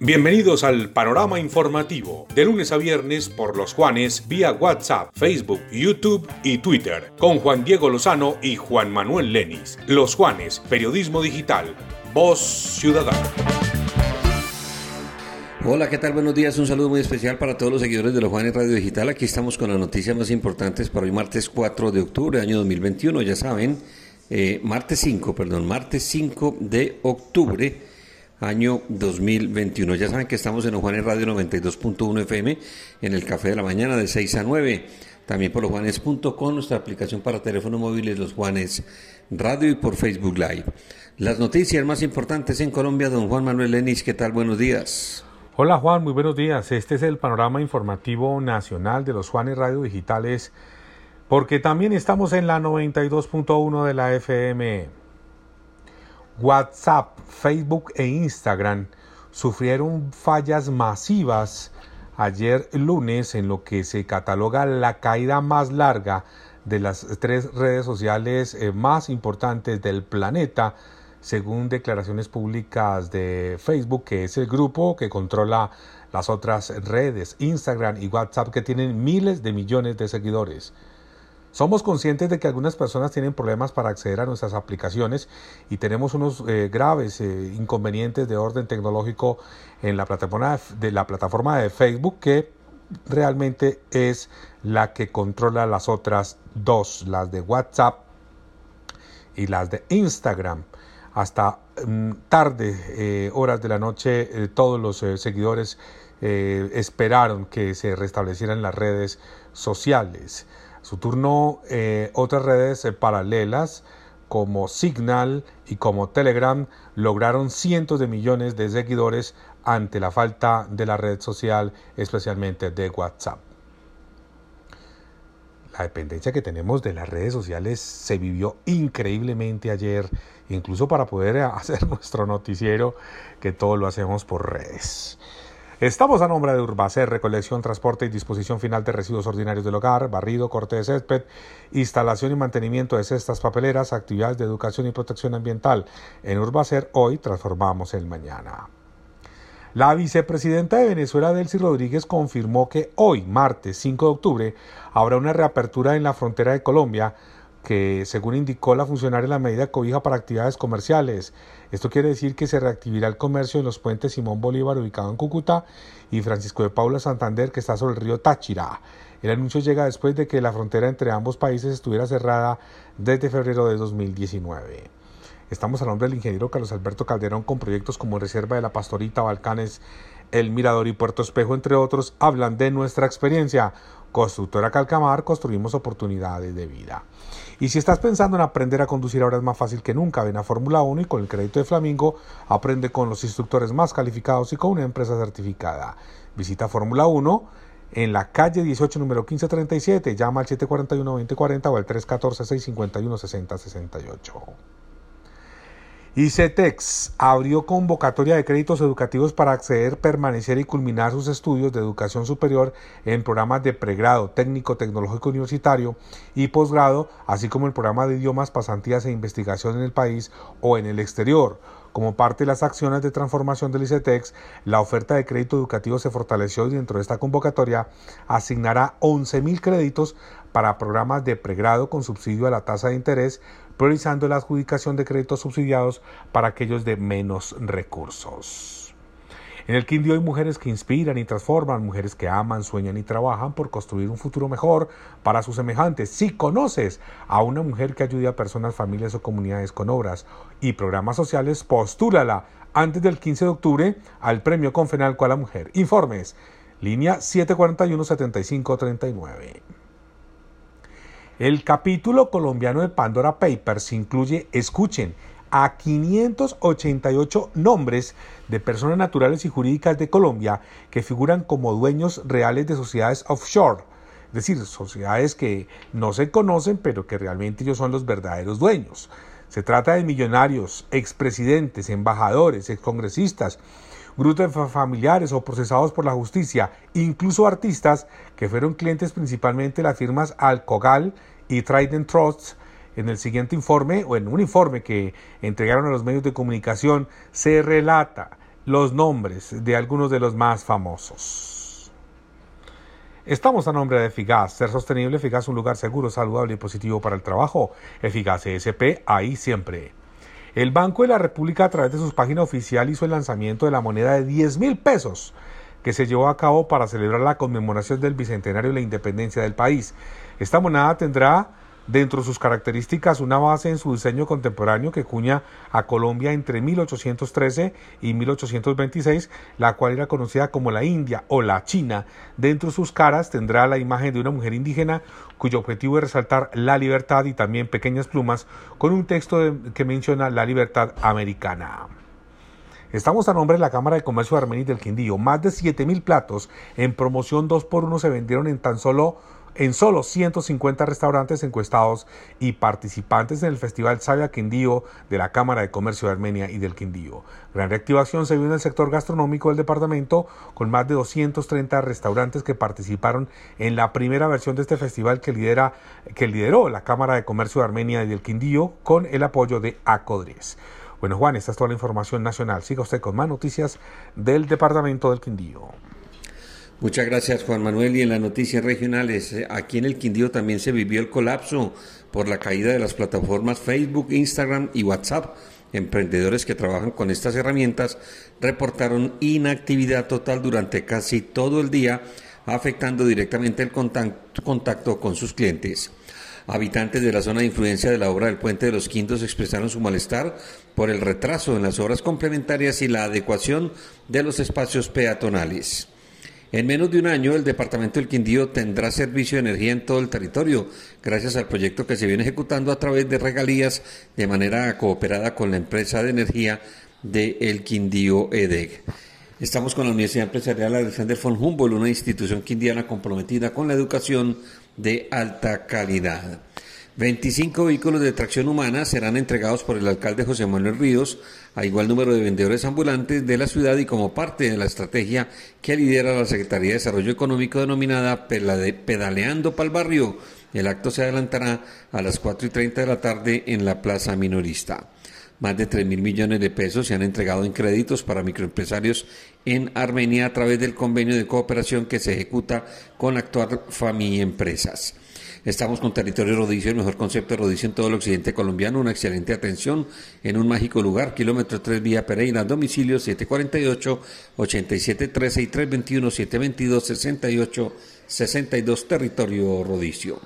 Bienvenidos al panorama informativo, de lunes a viernes por los Juanes vía WhatsApp, Facebook, YouTube y Twitter, con Juan Diego Lozano y Juan Manuel Lenis. Los Juanes, Periodismo Digital, Voz Ciudadana. Hola, ¿qué tal? Buenos días. Un saludo muy especial para todos los seguidores de los Juanes Radio Digital. Aquí estamos con las noticias más importantes para hoy, martes 4 de octubre, año 2021. Ya saben, eh, martes 5, perdón, martes 5 de octubre año 2021. Ya saben que estamos en los Juanes Radio 92.1 FM, en el Café de la Mañana de 6 a 9. También por losjuanes.com, nuestra aplicación para teléfonos móviles Los Juanes Radio y por Facebook Live. Las noticias más importantes en Colombia, don Juan Manuel Lenis, ¿qué tal? Buenos días. Hola Juan, muy buenos días. Este es el panorama informativo nacional de los Juanes Radio Digitales, porque también estamos en la 92.1 de la FM. WhatsApp, Facebook e Instagram sufrieron fallas masivas ayer lunes en lo que se cataloga la caída más larga de las tres redes sociales eh, más importantes del planeta, según declaraciones públicas de Facebook, que es el grupo que controla las otras redes, Instagram y WhatsApp, que tienen miles de millones de seguidores. Somos conscientes de que algunas personas tienen problemas para acceder a nuestras aplicaciones y tenemos unos eh, graves eh, inconvenientes de orden tecnológico en la plataforma de, la plataforma de Facebook que realmente es la que controla las otras dos, las de WhatsApp y las de Instagram. Hasta mm, tarde, eh, horas de la noche, todos los seguidores esperaron que se restablecieran las redes sociales su turno eh, otras redes eh, paralelas como Signal y como Telegram lograron cientos de millones de seguidores ante la falta de la red social, especialmente de WhatsApp. La dependencia que tenemos de las redes sociales se vivió increíblemente ayer, incluso para poder hacer nuestro noticiero, que todo lo hacemos por redes. Estamos a nombre de Urbacer, recolección, transporte y disposición final de residuos ordinarios del hogar, barrido, corte de césped, instalación y mantenimiento de cestas papeleras, actividades de educación y protección ambiental. En Urbacer hoy transformamos el mañana. La vicepresidenta de Venezuela, Delcy Rodríguez, confirmó que hoy, martes 5 de octubre, habrá una reapertura en la frontera de Colombia que, según indicó la funcionaria, la medida cobija para actividades comerciales. Esto quiere decir que se reactivará el comercio en los puentes Simón Bolívar, ubicado en Cúcuta, y Francisco de Paula Santander, que está sobre el río Táchira. El anuncio llega después de que la frontera entre ambos países estuviera cerrada desde febrero de 2019. Estamos al nombre del ingeniero Carlos Alberto Calderón con proyectos como Reserva de la Pastorita, Balcanes, El Mirador y Puerto Espejo, entre otros, hablan de nuestra experiencia. Constructora Calcamar, construimos oportunidades de vida. Y si estás pensando en aprender a conducir ahora es más fácil que nunca. Ven a Fórmula 1 y con el crédito de Flamingo aprende con los instructores más calificados y con una empresa certificada. Visita Fórmula 1 en la calle 18, número 1537. Llama al 741-2040 o al 314-651-6068. ICETEX abrió convocatoria de créditos educativos para acceder, permanecer y culminar sus estudios de educación superior en programas de pregrado, técnico, tecnológico universitario y posgrado, así como el programa de idiomas, pasantías e investigación en el país o en el exterior. Como parte de las acciones de transformación del ICETEX, la oferta de crédito educativo se fortaleció y dentro de esta convocatoria asignará 11.000 créditos para programas de pregrado con subsidio a la tasa de interés, priorizando la adjudicación de créditos subsidiados para aquellos de menos recursos. En el Quindío hay mujeres que inspiran y transforman, mujeres que aman, sueñan y trabajan por construir un futuro mejor para sus semejantes. Si conoces a una mujer que ayude a personas, familias o comunidades con obras y programas sociales, postúlala antes del 15 de octubre al premio Confenalco a la Mujer. Informes, línea 741-7539. El capítulo colombiano de Pandora Papers incluye, escuchen, a 588 nombres de personas naturales y jurídicas de Colombia que figuran como dueños reales de sociedades offshore, es decir, sociedades que no se conocen pero que realmente ellos son los verdaderos dueños. Se trata de millonarios, expresidentes, embajadores, excongresistas, grupos familiares o procesados por la justicia, incluso artistas que fueron clientes principalmente de las firmas Alcogal y Trident Trust. En el siguiente informe, o en un informe que entregaron a los medios de comunicación, se relata los nombres de algunos de los más famosos. Estamos a nombre de Eficaz, ser sostenible, eficaz, un lugar seguro, saludable y positivo para el trabajo. Eficaz ESP, ahí siempre. El Banco de la República a través de su página oficial hizo el lanzamiento de la moneda de 10 mil pesos que se llevó a cabo para celebrar la conmemoración del Bicentenario de la Independencia del país. Esta moneda tendrá dentro de sus características una base en su diseño contemporáneo que cuña a Colombia entre 1813 y 1826, la cual era conocida como la India o la China. Dentro de sus caras tendrá la imagen de una mujer indígena cuyo objetivo es resaltar la libertad y también pequeñas plumas con un texto que menciona la libertad americana. Estamos a nombre de la Cámara de Comercio de Armenia del Quindío. Más de 7.000 platos en promoción 2 por 1 se vendieron en tan solo en solo 150 restaurantes encuestados y participantes en el Festival Sabia Quindío de la Cámara de Comercio de Armenia y del Quindío. Gran reactivación se vio en el sector gastronómico del departamento con más de 230 restaurantes que participaron en la primera versión de este festival que, lidera, que lideró la Cámara de Comercio de Armenia y del Quindío con el apoyo de ACODRES. Bueno, Juan, esta es toda la información nacional. Siga usted con más noticias del departamento del Quindío. Muchas gracias Juan Manuel y en las noticias regionales, eh, aquí en el Quindío también se vivió el colapso por la caída de las plataformas Facebook, Instagram y WhatsApp. Emprendedores que trabajan con estas herramientas reportaron inactividad total durante casi todo el día, afectando directamente el contacto con sus clientes. Habitantes de la zona de influencia de la obra del Puente de los Quintos expresaron su malestar por el retraso en las obras complementarias y la adecuación de los espacios peatonales. En menos de un año, el departamento del Quindío tendrá servicio de energía en todo el territorio, gracias al proyecto que se viene ejecutando a través de regalías de manera cooperada con la empresa de energía de El Quindío EDEG. Estamos con la Universidad Empresarial Alexander von Humboldt, una institución quindiana comprometida con la educación de alta calidad. 25 vehículos de tracción humana serán entregados por el alcalde José Manuel Ríos a igual número de vendedores ambulantes de la ciudad y como parte de la estrategia que lidera la Secretaría de Desarrollo Económico denominada Pedaleando para el Barrio. El acto se adelantará a las 4 y 30 de la tarde en la Plaza Minorista. Más de 3 mil millones de pesos se han entregado en créditos para microempresarios en Armenia a través del convenio de cooperación que se ejecuta con actual Fami Empresas. Estamos con Territorio Rodicio, el mejor concepto de rodicio en todo el occidente colombiano, una excelente atención en un mágico lugar, kilómetro 3 Vía Pereira, domicilio 748-8713 y 321-722-68-62, Territorio Rodicio.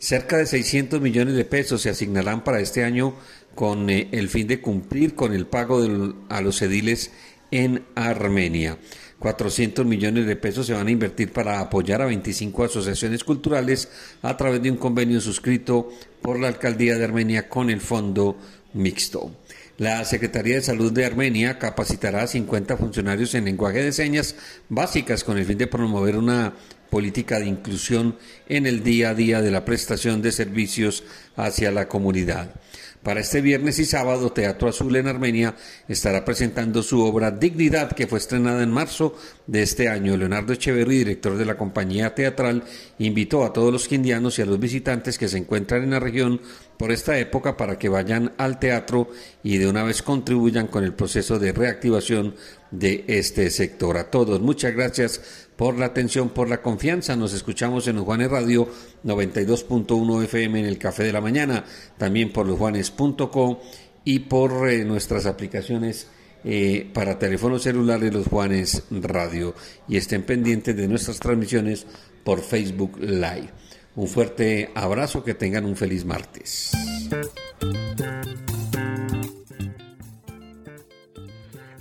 Cerca de 600 millones de pesos se asignarán para este año con eh, el fin de cumplir con el pago a los ediles en Armenia. 400 millones de pesos se van a invertir para apoyar a 25 asociaciones culturales a través de un convenio suscrito por la Alcaldía de Armenia con el Fondo Mixto. La Secretaría de Salud de Armenia capacitará a 50 funcionarios en lenguaje de señas básicas con el fin de promover una política de inclusión en el día a día de la prestación de servicios hacia la comunidad. Para este viernes y sábado, Teatro Azul en Armenia estará presentando su obra Dignidad, que fue estrenada en marzo de este año. Leonardo Echeverri, director de la compañía teatral, invitó a todos los quindianos y a los visitantes que se encuentran en la región por esta época para que vayan al teatro y de una vez contribuyan con el proceso de reactivación de este sector. A todos, muchas gracias por la atención, por la confianza. Nos escuchamos en los Juanes Radio 92.1 FM en el Café de la Mañana, también por losjuanes.com y por eh, nuestras aplicaciones eh, para teléfonos celulares Los Juanes Radio. Y estén pendientes de nuestras transmisiones por Facebook Live. Un fuerte abrazo, que tengan un feliz martes.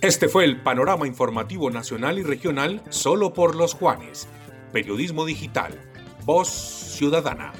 Este fue el panorama informativo nacional y regional solo por los Juanes. Periodismo digital. Voz ciudadana.